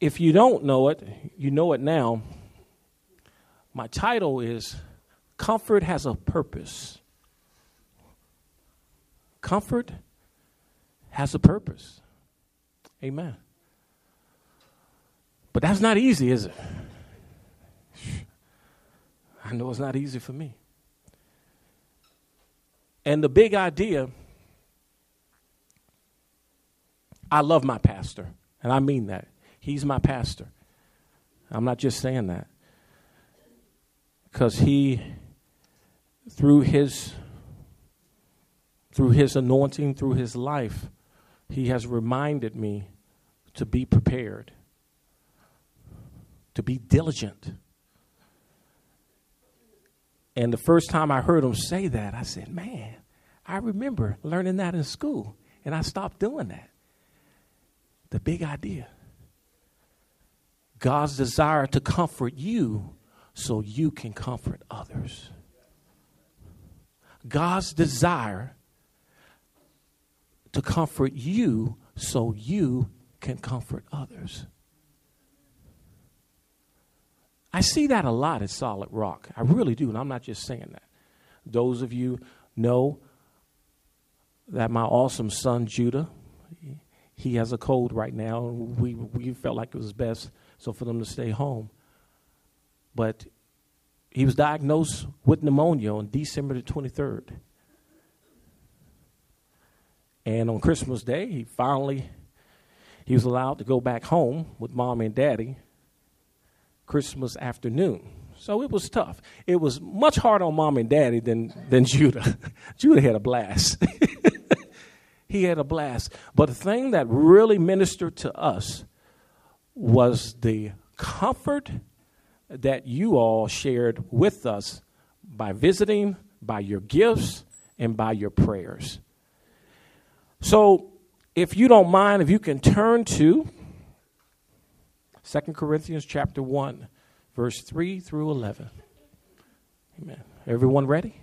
if you don't know it, you know it now. My title is Comfort Has a Purpose. Comfort has a purpose. Amen. But that's not easy, is it? I know it's not easy for me. And the big idea I love my pastor, and I mean that. He's my pastor. I'm not just saying that. Because he, through his through his anointing, through his life, he has reminded me to be prepared, to be diligent. And the first time I heard him say that, I said, Man, I remember learning that in school, and I stopped doing that. The big idea God's desire to comfort you so you can comfort others. God's desire to comfort you so you can comfort others. I see that a lot at Solid Rock. I really do, and I'm not just saying that. Those of you know that my awesome son Judah, he has a cold right now. We we felt like it was best so for them to stay home. But he was diagnosed with pneumonia on December the 23rd. And on Christmas Day, he finally he was allowed to go back home with mom and daddy Christmas afternoon. So it was tough. It was much harder on mom and daddy than, than Judah. Judah had a blast. he had a blast. But the thing that really ministered to us was the comfort that you all shared with us by visiting, by your gifts, and by your prayers. So, if you don't mind, if you can turn to 2 Corinthians chapter 1, verse 3 through 11. Amen. Everyone ready?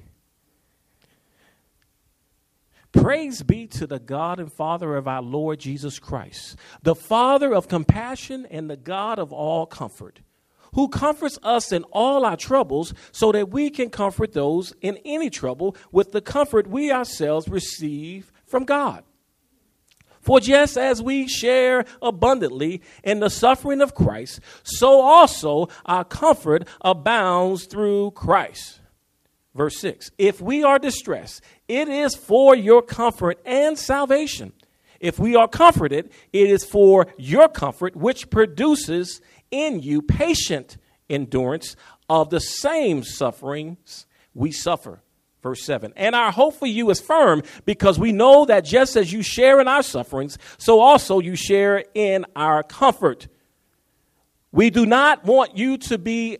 Praise be to the God and Father of our Lord Jesus Christ, the Father of compassion and the God of all comfort, who comforts us in all our troubles so that we can comfort those in any trouble with the comfort we ourselves receive from God. For just as we share abundantly in the suffering of Christ, so also our comfort abounds through Christ. Verse 6 If we are distressed, it is for your comfort and salvation. If we are comforted, it is for your comfort, which produces in you patient endurance of the same sufferings we suffer. Verse 7. And our hope for you is firm because we know that just as you share in our sufferings, so also you share in our comfort. We do not want you to be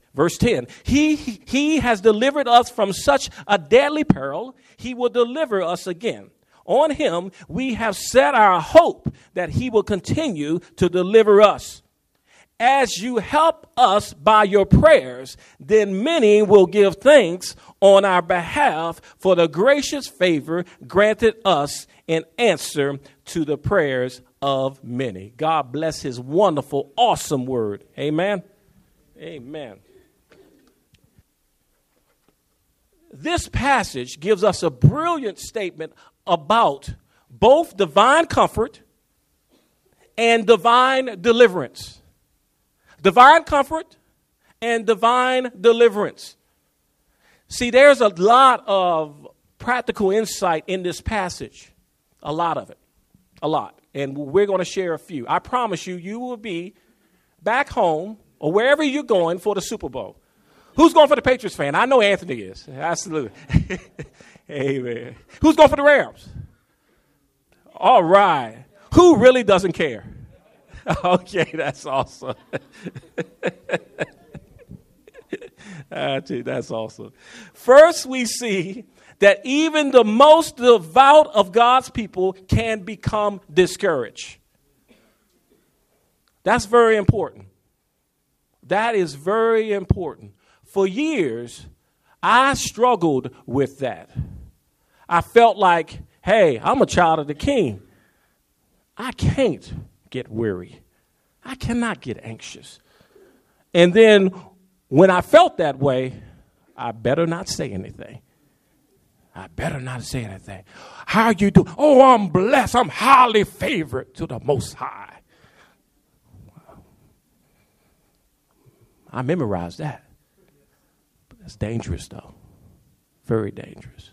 Verse 10 he, he has delivered us from such a deadly peril, He will deliver us again. On Him we have set our hope that He will continue to deliver us. As you help us by your prayers, then many will give thanks on our behalf for the gracious favor granted us in answer to the prayers of many. God bless his wonderful, awesome word. Amen. Amen. This passage gives us a brilliant statement about both divine comfort and divine deliverance. Divine comfort and divine deliverance. See, there's a lot of practical insight in this passage, a lot of it, a lot. And we're going to share a few. I promise you, you will be back home or wherever you're going for the Super Bowl. Who's going for the Patriots fan? I know Anthony is. Absolutely. Amen. Who's going for the Rams? All right. Who really doesn't care? okay, that's awesome. Ah, that's awesome. First, we see that even the most devout of God's people can become discouraged. That's very important. That is very important. For years, I struggled with that. I felt like, hey, I'm a child of the king. I can't get weary. I cannot get anxious. And then when I felt that way, I better not say anything. I better not say anything. How you do? Oh, I'm blessed. I'm highly favored to the Most High. I memorized that. That's dangerous, though. Very dangerous.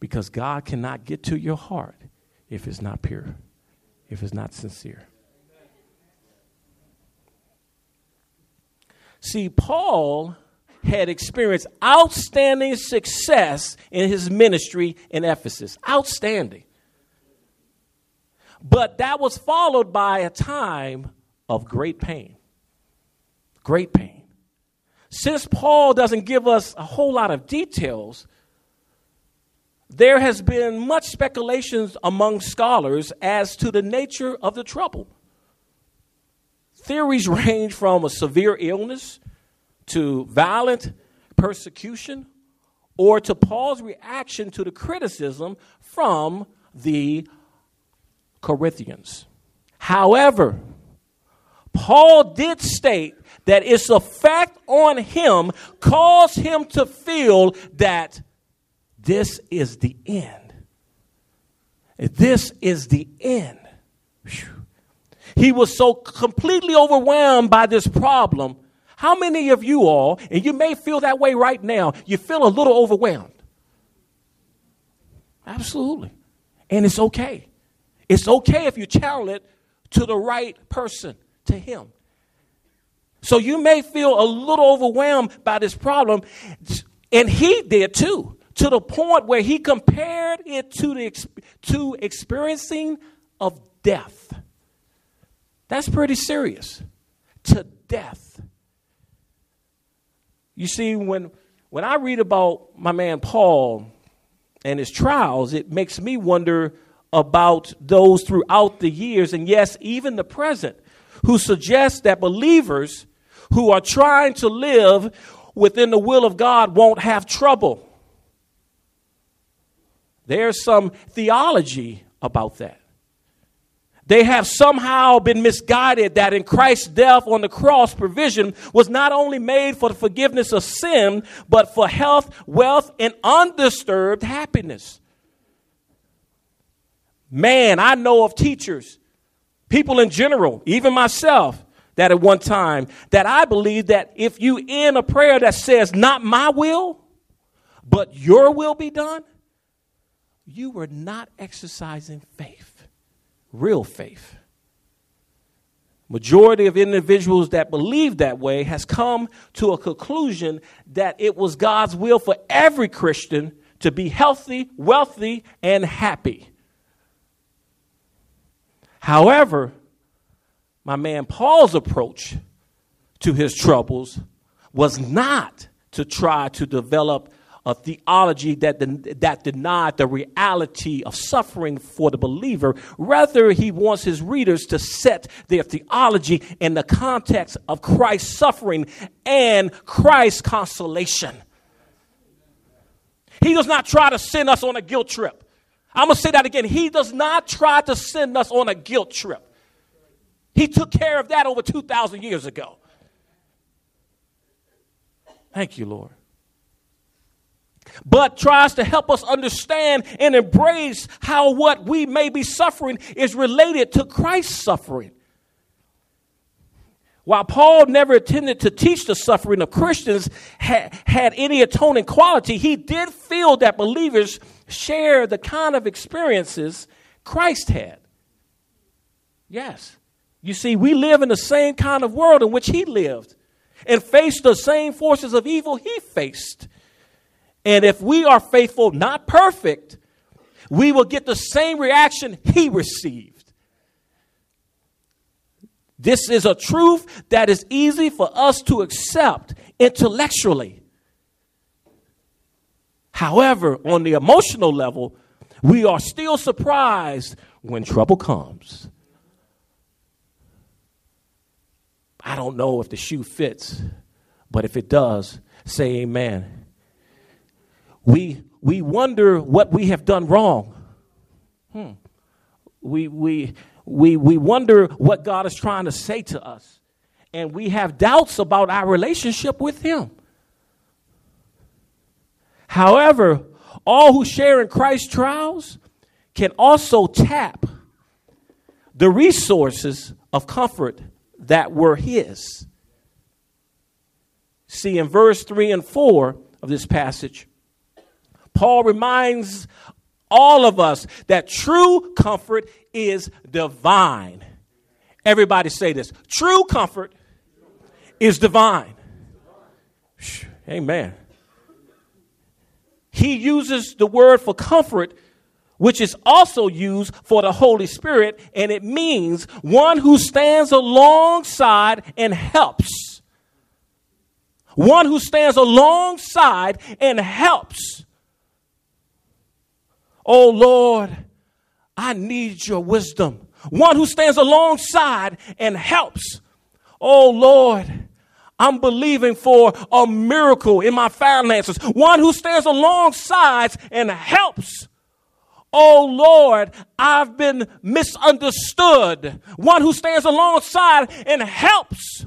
Because God cannot get to your heart if it's not pure, if it's not sincere. See, Paul had experienced outstanding success in his ministry in Ephesus. Outstanding. But that was followed by a time of great pain. Great pain. Since Paul doesn't give us a whole lot of details, there has been much speculations among scholars as to the nature of the trouble. Theories range from a severe illness to violent persecution or to Paul's reaction to the criticism from the Corinthians. However, Paul did state that its effect on him caused him to feel that this is the end. This is the end. Whew. He was so completely overwhelmed by this problem. How many of you all, and you may feel that way right now, you feel a little overwhelmed? Absolutely. And it's okay. It's okay if you channel it to the right person, to Him. So you may feel a little overwhelmed by this problem, and he did too, to the point where he compared it to the to experiencing of death. That's pretty serious. To death. You see, when when I read about my man Paul and his trials, it makes me wonder about those throughout the years, and yes, even the present, who suggest that believers who are trying to live within the will of God won't have trouble. There's some theology about that. They have somehow been misguided that in Christ's death on the cross, provision was not only made for the forgiveness of sin, but for health, wealth, and undisturbed happiness. Man, I know of teachers, people in general, even myself, that at one time that I believe that if you end a prayer that says, Not my will, but your will be done, you were not exercising faith, real faith. Majority of individuals that believe that way has come to a conclusion that it was God's will for every Christian to be healthy, wealthy, and happy. However, my man Paul's approach to his troubles was not to try to develop a theology that, that denied the reality of suffering for the believer. Rather, he wants his readers to set their theology in the context of Christ's suffering and Christ's consolation. He does not try to send us on a guilt trip. I'm going to say that again. He does not try to send us on a guilt trip. He took care of that over 2,000 years ago. Thank you, Lord. But tries to help us understand and embrace how what we may be suffering is related to Christ's suffering. While Paul never intended to teach the suffering of Christians had, had any atoning quality, he did feel that believers share the kind of experiences Christ had. Yes. You see, we live in the same kind of world in which he lived and face the same forces of evil he faced. And if we are faithful, not perfect, we will get the same reaction he received. This is a truth that is easy for us to accept intellectually. However, on the emotional level, we are still surprised when trouble comes. I don't know if the shoe fits, but if it does, say amen. We, we wonder what we have done wrong. Hmm. We, we, we, we wonder what God is trying to say to us. And we have doubts about our relationship with Him. However, all who share in Christ's trials can also tap the resources of comfort that were his. See, in verse 3 and 4 of this passage, Paul reminds all of us that true comfort is divine. Everybody say this true comfort is divine. Amen. He uses the word for comfort which is also used for the Holy Spirit, and it means one who stands alongside and helps. One who stands alongside and helps. Oh Lord, I need your wisdom. One who stands alongside and helps. Oh Lord, I'm believing for a miracle in my finances. One who stands alongside and helps. Oh Lord, I've been misunderstood. One who stands alongside and helps.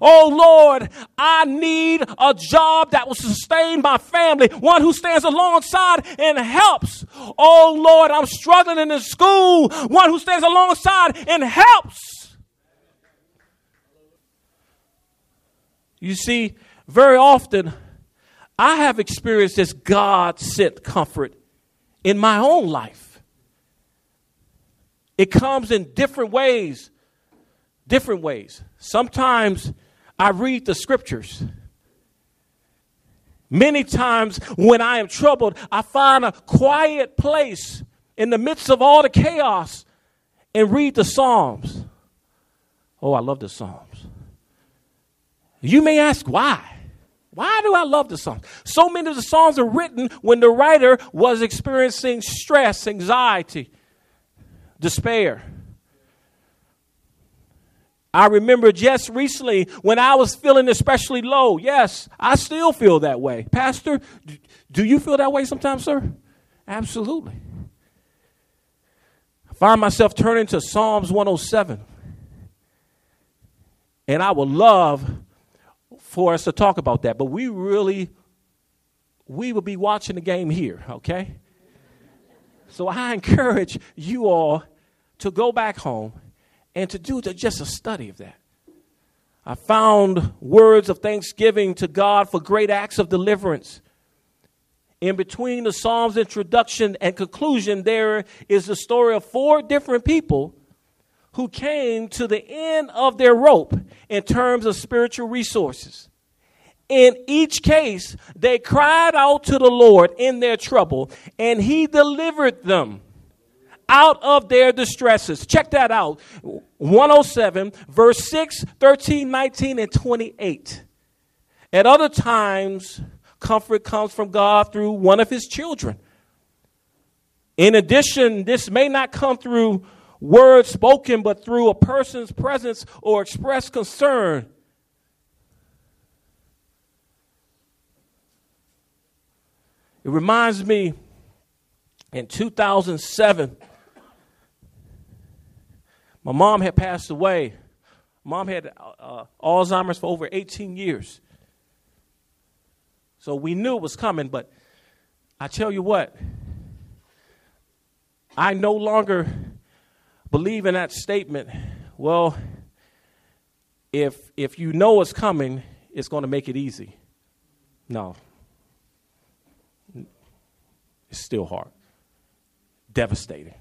Oh Lord, I need a job that will sustain my family. One who stands alongside and helps. Oh Lord, I'm struggling in the school. One who stands alongside and helps. You see, very often I have experienced this God sent comfort in my own life. It comes in different ways. Different ways. Sometimes I read the scriptures. Many times when I am troubled, I find a quiet place in the midst of all the chaos and read the Psalms. Oh, I love the Psalms. You may ask why. Why do I love the Psalms? So many of the Psalms are written when the writer was experiencing stress, anxiety, despair. I remember just recently when I was feeling especially low. Yes, I still feel that way. Pastor, do you feel that way sometimes, sir? Absolutely. I find myself turning to Psalms 107. And I would love for us to talk about that, but we really we will be watching the game here, okay? So I encourage you all to go back home and to do just a study of that. I found words of thanksgiving to God for great acts of deliverance. In between the Psalm's introduction and conclusion, there is the story of four different people who came to the end of their rope in terms of spiritual resources. In each case, they cried out to the Lord in their trouble, and He delivered them out of their distresses. Check that out 107, verse 6, 13, 19, and 28. At other times, comfort comes from God through one of His children. In addition, this may not come through words spoken, but through a person's presence or expressed concern. It reminds me in 2007, my mom had passed away. Mom had uh, Alzheimer's for over 18 years. So we knew it was coming, but I tell you what, I no longer believe in that statement, well, if, if you know it's coming, it's going to make it easy. No. It's still hard. Devastating.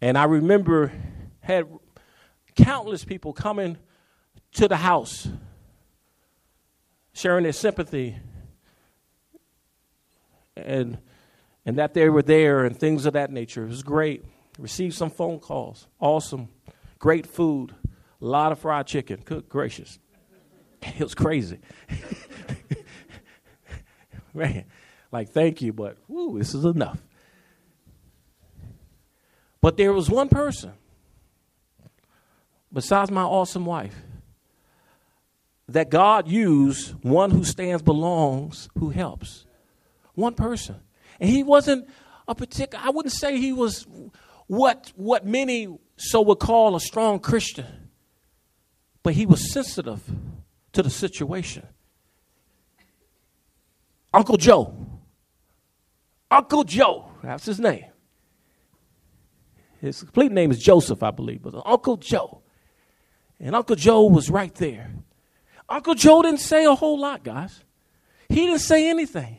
And I remember had countless people coming to the house, sharing their sympathy and and that they were there and things of that nature. It was great. Received some phone calls. Awesome. Great food. A lot of fried chicken. Good gracious. It was crazy. Man, like, thank you, but whoo, this is enough. But there was one person, besides my awesome wife, that God used, one who stands, belongs, who helps. One person. And he wasn't a particular, I wouldn't say he was what, what many so would call a strong Christian, but he was sensitive to the situation. Uncle Joe. Uncle Joe, that's his name. His complete name is Joseph, I believe, but Uncle Joe. And Uncle Joe was right there. Uncle Joe didn't say a whole lot, guys. He didn't say anything.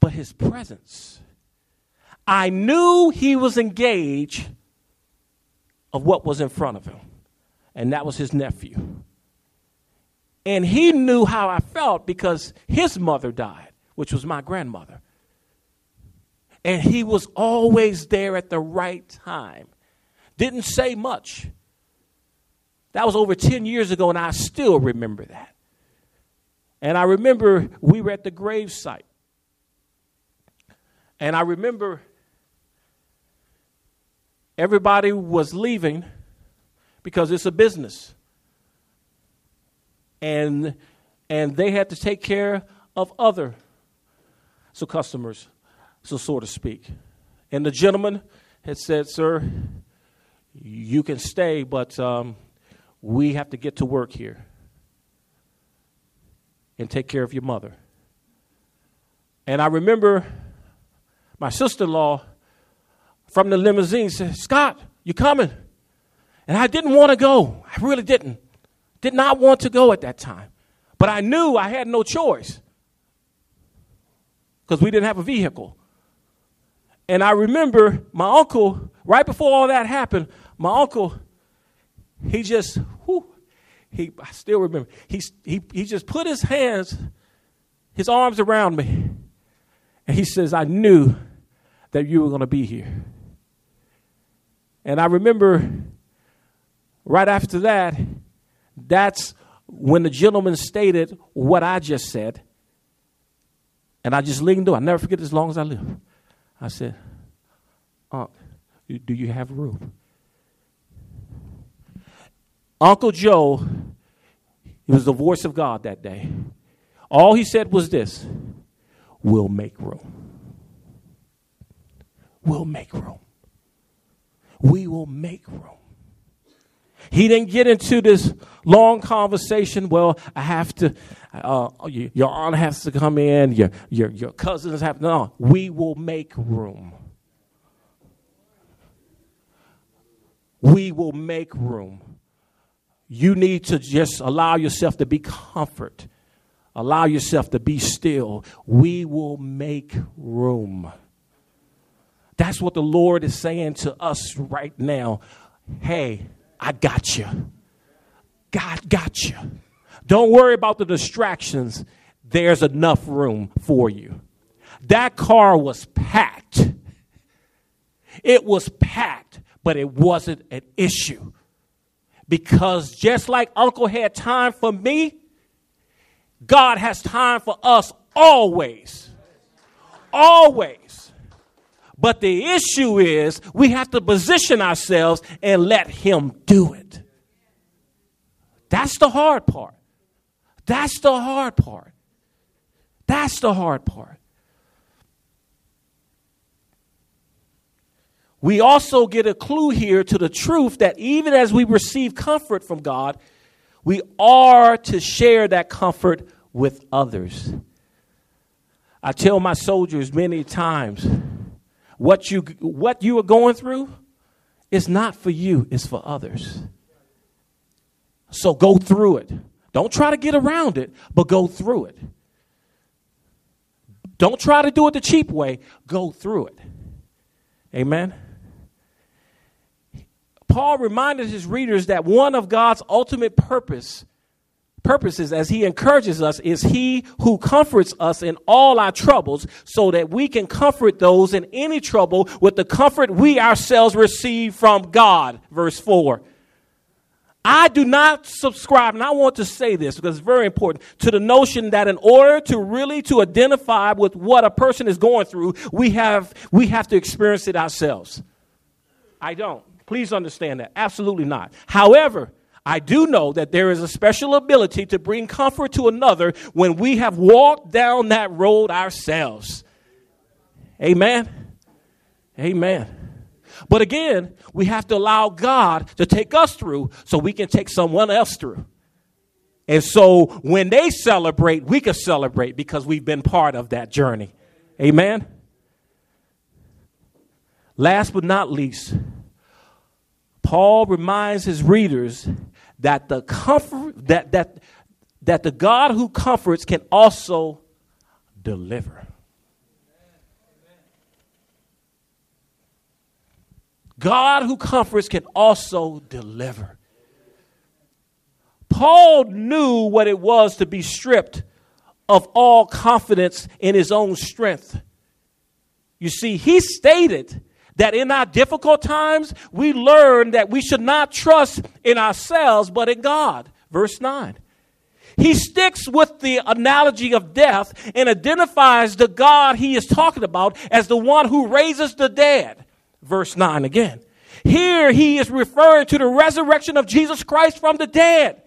But his presence, I knew he was engaged of what was in front of him. And that was his nephew. And he knew how I felt because his mother died, which was my grandmother. And he was always there at the right time. Didn't say much. That was over 10 years ago, and I still remember that. And I remember we were at the gravesite. And I remember everybody was leaving because it's a business. And and they had to take care of other so customers so so to speak. And the gentleman had said, Sir, you can stay, but um, we have to get to work here and take care of your mother. And I remember my sister in law from the limousine said, Scott, you coming? And I didn't want to go. I really didn't. Did not want to go at that time. But I knew I had no choice because we didn't have a vehicle. And I remember my uncle, right before all that happened, my uncle, he just, whew, he, I still remember, he, he, he just put his hands, his arms around me, and he says, I knew that you were going to be here. And I remember right after that, that's when the gentleman stated what I just said. And I just leaned over. I never forget as long as I live. I said, Unc, do you have room? Uncle Joe, he was the voice of God that day. All he said was this We'll make room. We'll make room. We will make room. He didn't get into this long conversation. Well, I have to, uh, your aunt has to come in, your, your, your cousins have to, no, we will make room. We will make room. You need to just allow yourself to be comfort. Allow yourself to be still. We will make room. That's what the Lord is saying to us right now. Hey, I got you. God got you. Don't worry about the distractions. There's enough room for you. That car was packed. It was packed, but it wasn't an issue. Because just like Uncle had time for me, God has time for us always. Always. But the issue is we have to position ourselves and let Him do it. That's the hard part. That's the hard part. That's the hard part. We also get a clue here to the truth that even as we receive comfort from God, we are to share that comfort with others. I tell my soldiers many times what you what you are going through is not for you, it's for others. So go through it. Don't try to get around it, but go through it. Don't try to do it the cheap way, go through it. Amen. Paul reminded his readers that one of God's ultimate purpose purposes as he encourages us is he who comforts us in all our troubles so that we can comfort those in any trouble with the comfort we ourselves receive from God. Verse 4. I do not subscribe, and I want to say this because it's very important, to the notion that in order to really to identify with what a person is going through, we have we have to experience it ourselves. I don't. Please understand that. Absolutely not. However, I do know that there is a special ability to bring comfort to another when we have walked down that road ourselves. Amen. Amen. But again, we have to allow God to take us through so we can take someone else through. And so when they celebrate, we can celebrate because we've been part of that journey. Amen. Last but not least, Paul reminds his readers that the comfort that that that the God who comforts can also deliver. God who comforts can also deliver. Paul knew what it was to be stripped of all confidence in his own strength. You see, he stated that in our difficult times, we learn that we should not trust in ourselves, but in God. Verse 9. He sticks with the analogy of death and identifies the God he is talking about as the one who raises the dead. Verse 9 again. Here he is referring to the resurrection of Jesus Christ from the dead.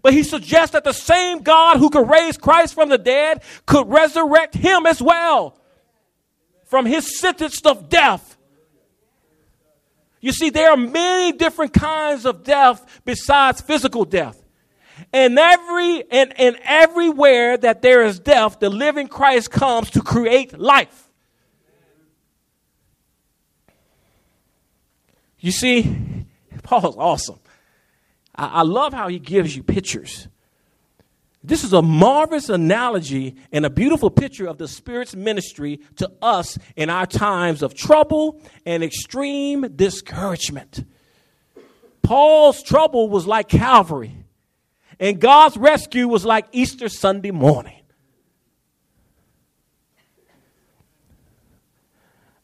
But he suggests that the same God who could raise Christ from the dead could resurrect him as well from his sentence of death. You see, there are many different kinds of death besides physical death. And every and, and everywhere that there is death, the living Christ comes to create life. You see, Paul's awesome. I, I love how he gives you pictures. This is a marvelous analogy and a beautiful picture of the Spirit's ministry to us in our times of trouble and extreme discouragement. Paul's trouble was like Calvary, and God's rescue was like Easter Sunday morning.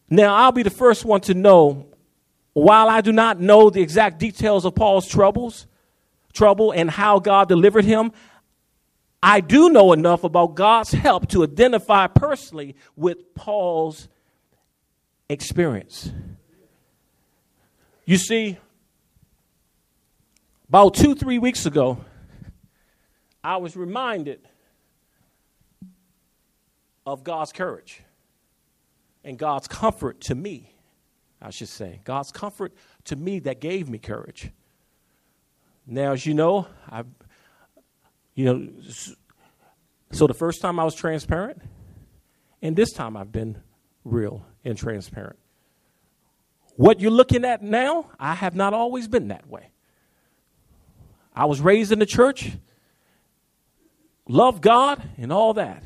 Now, I'll be the first one to know while I do not know the exact details of Paul's troubles, trouble and how God delivered him, I do know enough about God's help to identify personally with Paul's experience. You see, about two, three weeks ago, I was reminded of God's courage and God's comfort to me. I should say. God's comfort to me that gave me courage. Now, as you know, I, you know, so the first time I was transparent, and this time I've been real and transparent. What you're looking at now, I have not always been that way. I was raised in the church, loved God, and all that.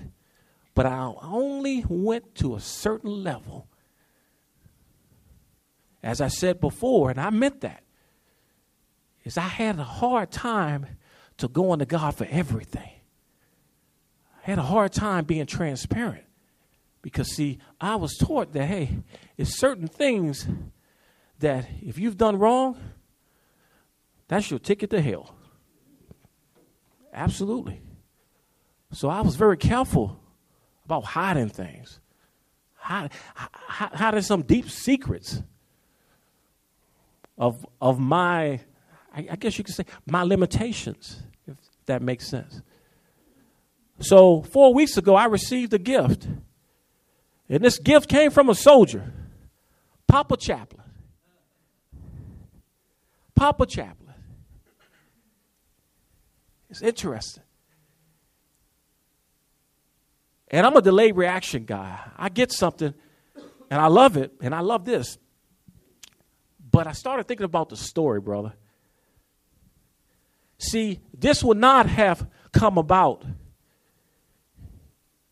But I only went to a certain level as I said before, and I meant that, is I had a hard time to going to God for everything. I had a hard time being transparent because, see, I was taught that, hey, it's certain things that if you've done wrong, that's your ticket to hell. Absolutely. So I was very careful about hiding things, hiding, hiding some deep secrets of, of my, I, guess you could say, my limitations, that makes sense. So, four weeks ago, I received a gift. And this gift came from a soldier, Papa Chaplain. Papa Chaplain. It's interesting. And I'm a delayed reaction guy. I get something and I love it, and I love this. But I started thinking about the story, brother. See, this would not have come about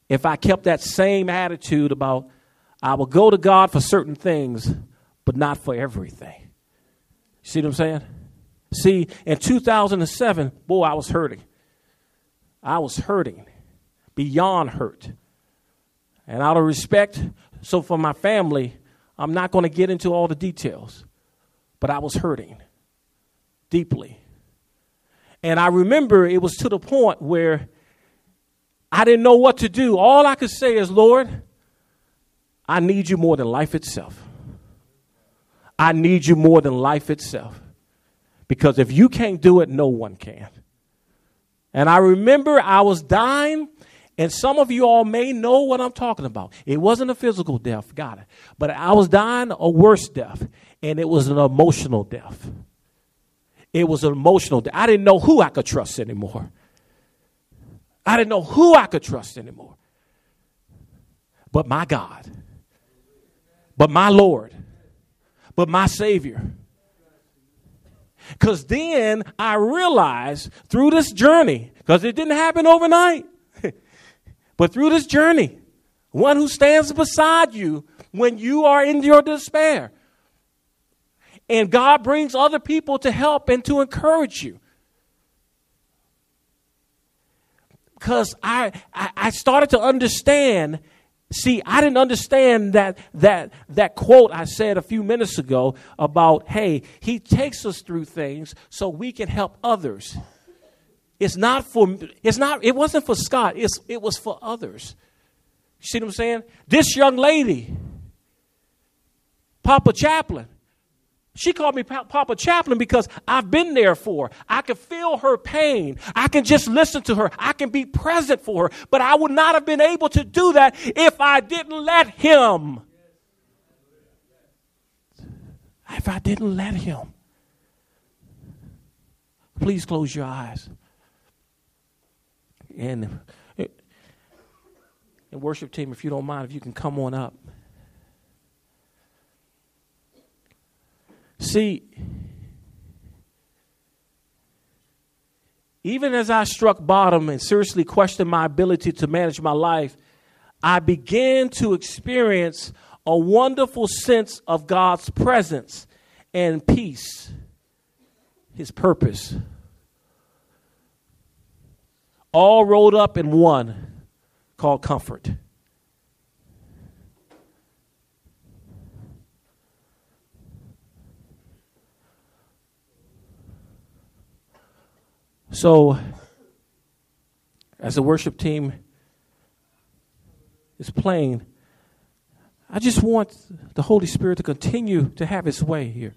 if I kept that same attitude about I will go to God for certain things, but not for everything. See what I'm saying? See, in 2007, boy, I was hurting. I was hurting beyond hurt. And out of respect, so for my family, I'm not going to get into all the details. But I was hurting deeply. And I remember it was to the point where I didn't know what to do. All I could say is, Lord, I need you more than life itself. I need you more than life itself. Because if you can't do it, no one can. And I remember I was dying, and some of you all may know what I'm talking about. It wasn't a physical death, got it. But I was dying a worse death, and it was an emotional death. It was emotional. I didn't know who I could trust anymore. I didn't know who I could trust anymore. But my God, but my Lord, but my Savior. Because then I realized through this journey, because it didn't happen overnight, but through this journey, one who stands beside you when you are in your despair. And God brings other people to help and to encourage you. Because I, I, I started to understand See, I didn't understand that that that quote I said a few minutes ago about hey, he takes us through things so we can help others. It's not for it's not it wasn't for Scott, it's it was for others. You see what I'm saying? This young lady, Papa Chaplain, she called me Papa Chaplain because I've been there for her. I can feel her pain. I can just listen to her. I can be present for her. But I would not have been able to do that if I didn't let him. If I didn't let him. Please close your eyes. And, and worship team, if you don't mind, if you can come on up. See, even as I struck bottom and seriously questioned my ability to manage my life, I began to experience a wonderful sense of God's presence and peace, His purpose, all rolled up in one called comfort. So, as the worship team is playing, I just want the Holy Spirit to continue to have its way here.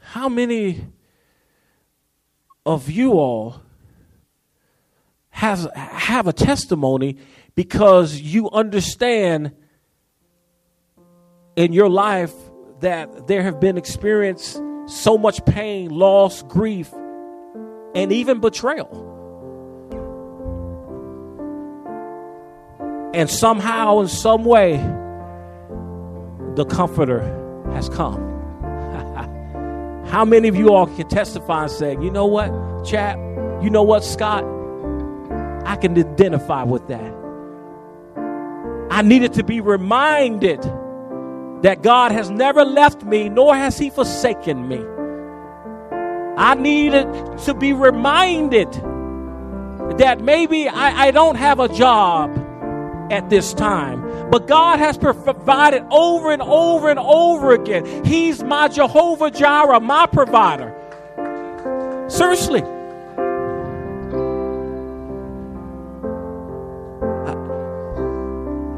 How many of you all has have a testimony because you understand in your life that there have been experiences so much pain, loss, grief, and even betrayal. And somehow, in some way, the Comforter has come. How many of you all can testify and say, you know what, chap, you know what, Scott? I can identify with that. I needed to be reminded that God has never left me, nor has He forsaken me. I needed to be reminded that maybe I, I don't have a job at this time, but God has provided over and over and over again. He's my Jehovah Jireh, my provider. Seriously.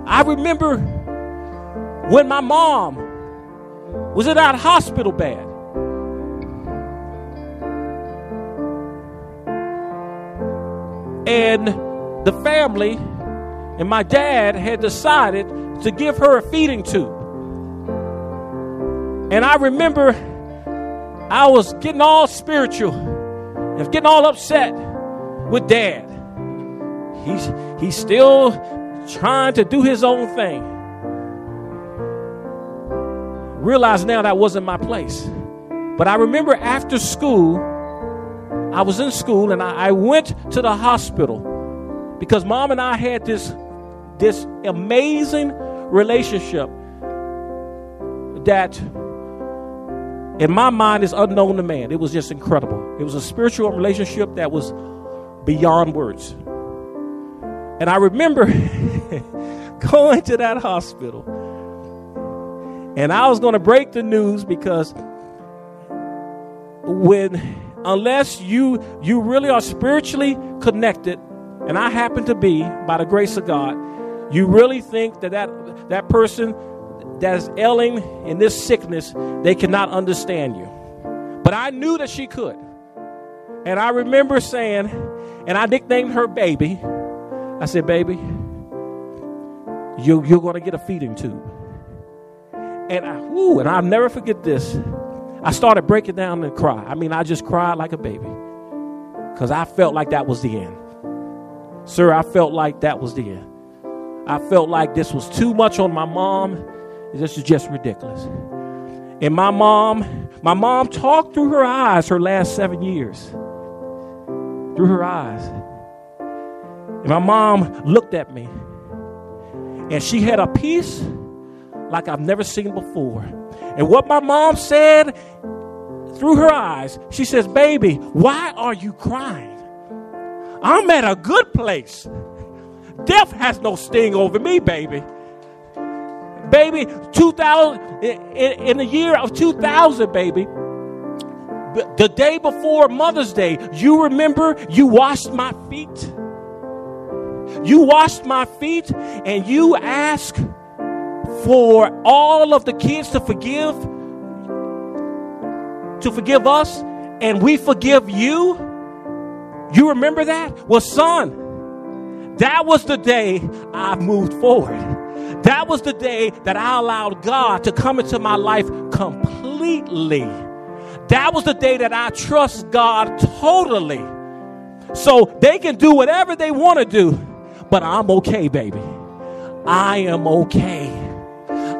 I remember when my mom was in that hospital bed. And the family and my dad had decided to give her a feeding tube. And I remember I was getting all spiritual and getting all upset with dad. He's, he's still trying to do his own thing realize now that wasn't my place. But I remember after school, I was in school and I, I went to the hospital because mom and I had this this amazing relationship that in my mind is unknown to man. It was just incredible. It was a spiritual relationship that was beyond words. And I remember going to that hospital and I was going to break the news because when unless you you really are spiritually connected, and I happen to be by the grace of God, you really think that that, that person that is ailing in this sickness, they cannot understand you. But I knew that she could. And I remember saying, and I nicknamed her baby. I said, baby, you, you're going to get a feeding tube. And I, whoo, and I'll never forget this. I started breaking down and cry. I mean, I just cried like a baby because I felt like that was the end. Sir, I felt like that was the end. I felt like this was too much on my mom. This is just ridiculous. And my mom, my mom talked through her eyes her last seven years. Through her eyes. And my mom looked at me. And she had a peace like I've never seen before. And what my mom said through her eyes, she says, Baby, why are you crying? I'm at a good place. Death has no sting over me, baby. Baby, 2000, in, in the year of 2000, baby, the day before Mother's Day, you remember you washed my feet? You washed my feet and you asked for all of the kids to forgive to forgive us and we forgive you? You remember that? Well son that was the day i moved forward. That was the day that i allowed god to come into my life completely. That was the day that i trust god totally. So they can do whatever they want to do but i'm okay baby. I am okay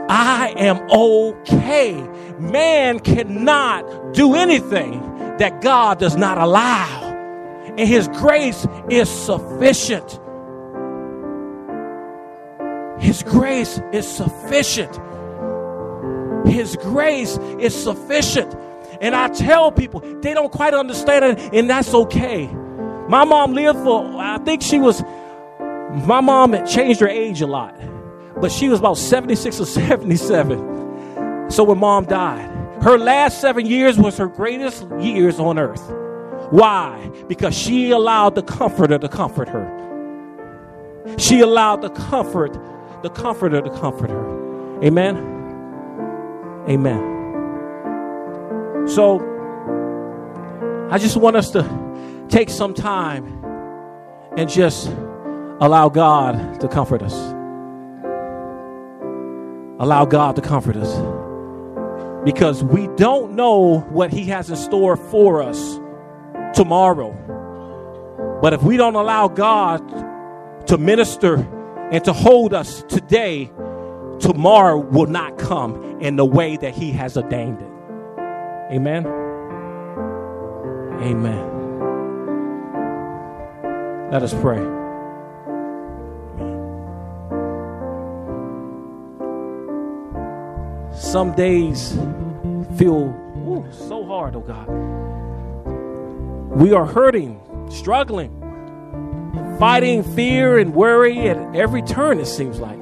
I am okay. Man cannot do anything that God does not allow. And His grace is sufficient. His grace is sufficient. His grace is sufficient. And I tell people, they don't quite understand it, and that's okay. My mom lived for, I think she was, my mom had changed her age a lot but she was about 76 or 77. So when mom died, her last seven years was her greatest years on earth. Why? Because she allowed the comforter to comfort her. She allowed the comfort, the comforter to comfort her. Amen. Amen. So I just want us to take some time and just allow God to comfort us. Allow God to comfort us. Because we don't know what He has in store for us tomorrow. But if we don't allow God to minister and to hold us today, tomorrow will not come in the way that He has ordained it. Amen. Amen. Let us pray. Some days feel ooh, so hard, oh God. We are hurting, struggling, fighting fear and worry at every turn, it seems like.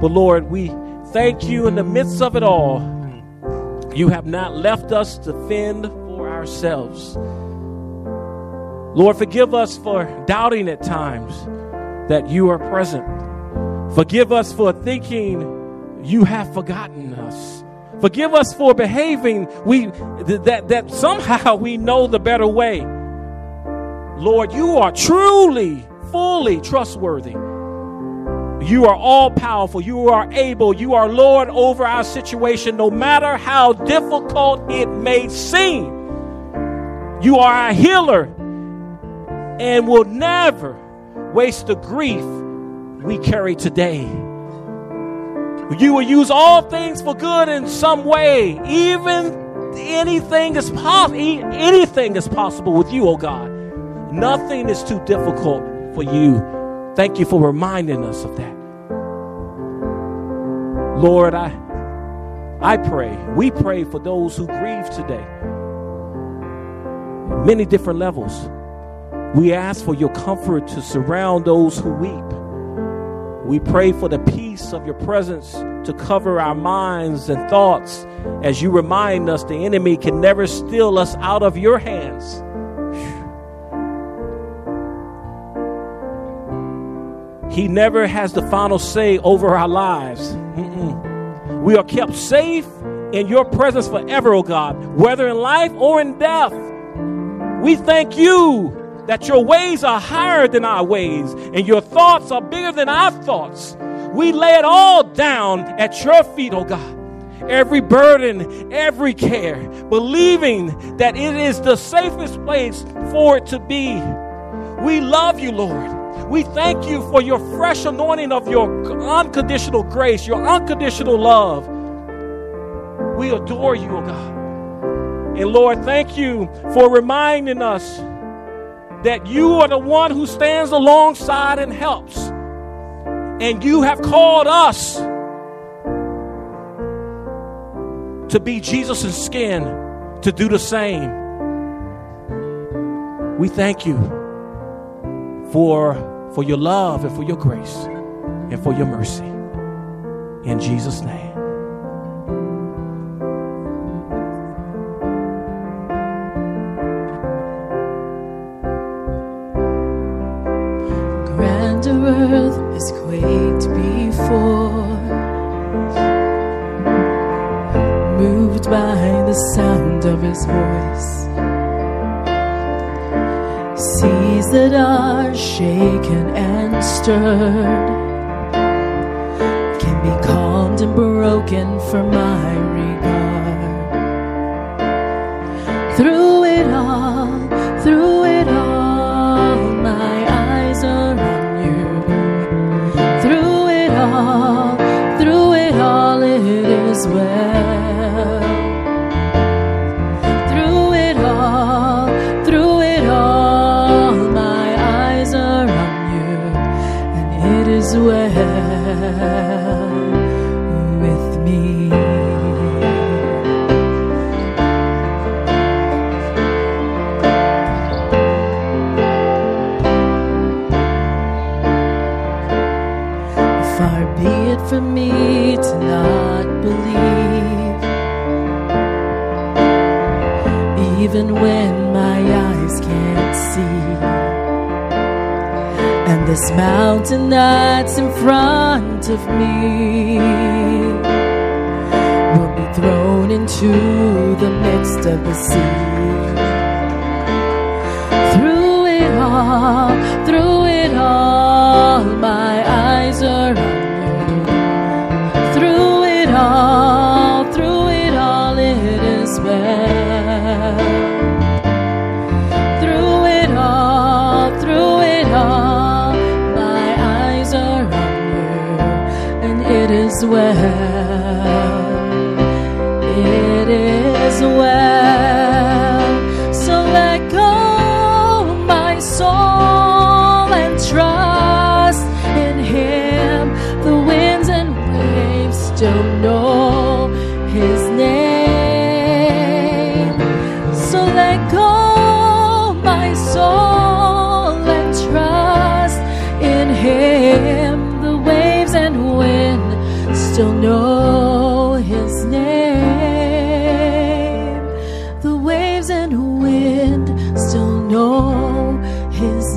But Lord, we thank you in the midst of it all. You have not left us to fend for ourselves. Lord, forgive us for doubting at times that you are present. Forgive us for thinking you have forgotten us. Forgive us for behaving we that that somehow we know the better way. Lord, you are truly fully trustworthy. You are all powerful. You are able. You are Lord over our situation, no matter how difficult it may seem. You are a healer and will never waste the grief we carry today. You will use all things for good in some way. Even anything is possible. Anything is possible with you, oh God. Nothing is too difficult for you. Thank you for reminding us of that. Lord, I I pray, we pray for those who grieve today. Many different levels. We ask for your comfort to surround those who weep. We pray for the peace of your presence to cover our minds and thoughts as you remind us the enemy can never steal us out of your hands. He never has the final say over our lives. Mm-mm. We are kept safe in your presence forever, O oh God, whether in life or in death. We thank you that your ways are higher than our ways and your thoughts are bigger than our thoughts. We lay it all down at your feet, oh God. Every burden, every care, believing that it is the safest place for it to be. We love you, Lord. We thank you for your fresh anointing of your unconditional grace, your unconditional love. We adore you, oh God. And Lord, thank you for reminding us that you are the one who stands alongside and helps. And you have called us to be Jesus' skin, to do the same. We thank you for, for your love and for your grace and for your mercy. In Jesus' name. His voice. Seas that are shaken and stirred can be calmed and broken for my regard. Through even when my eyes can't see. And this mountain that's in front of me will be thrown into the midst of the sea. Through it all, through it all, my well.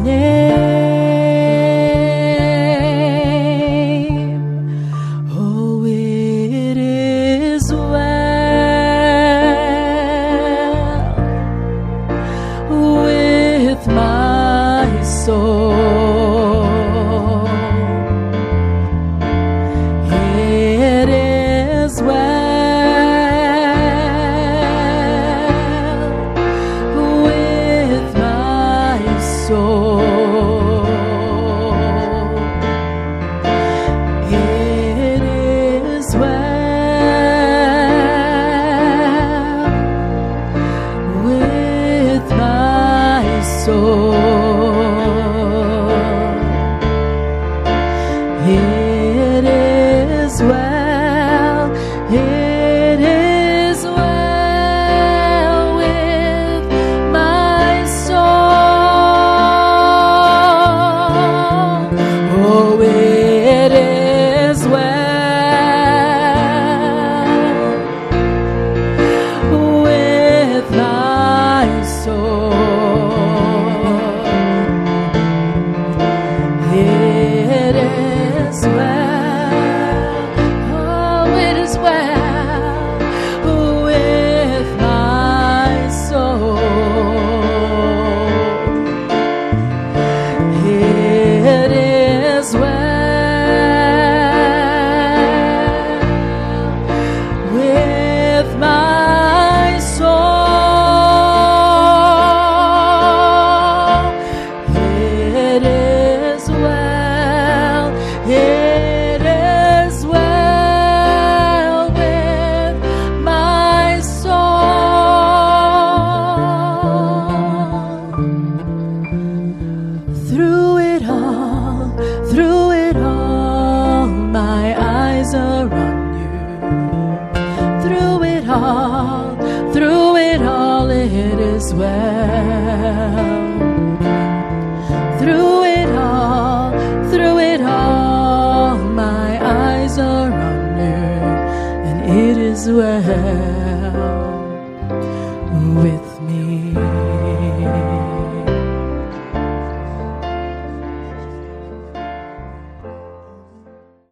His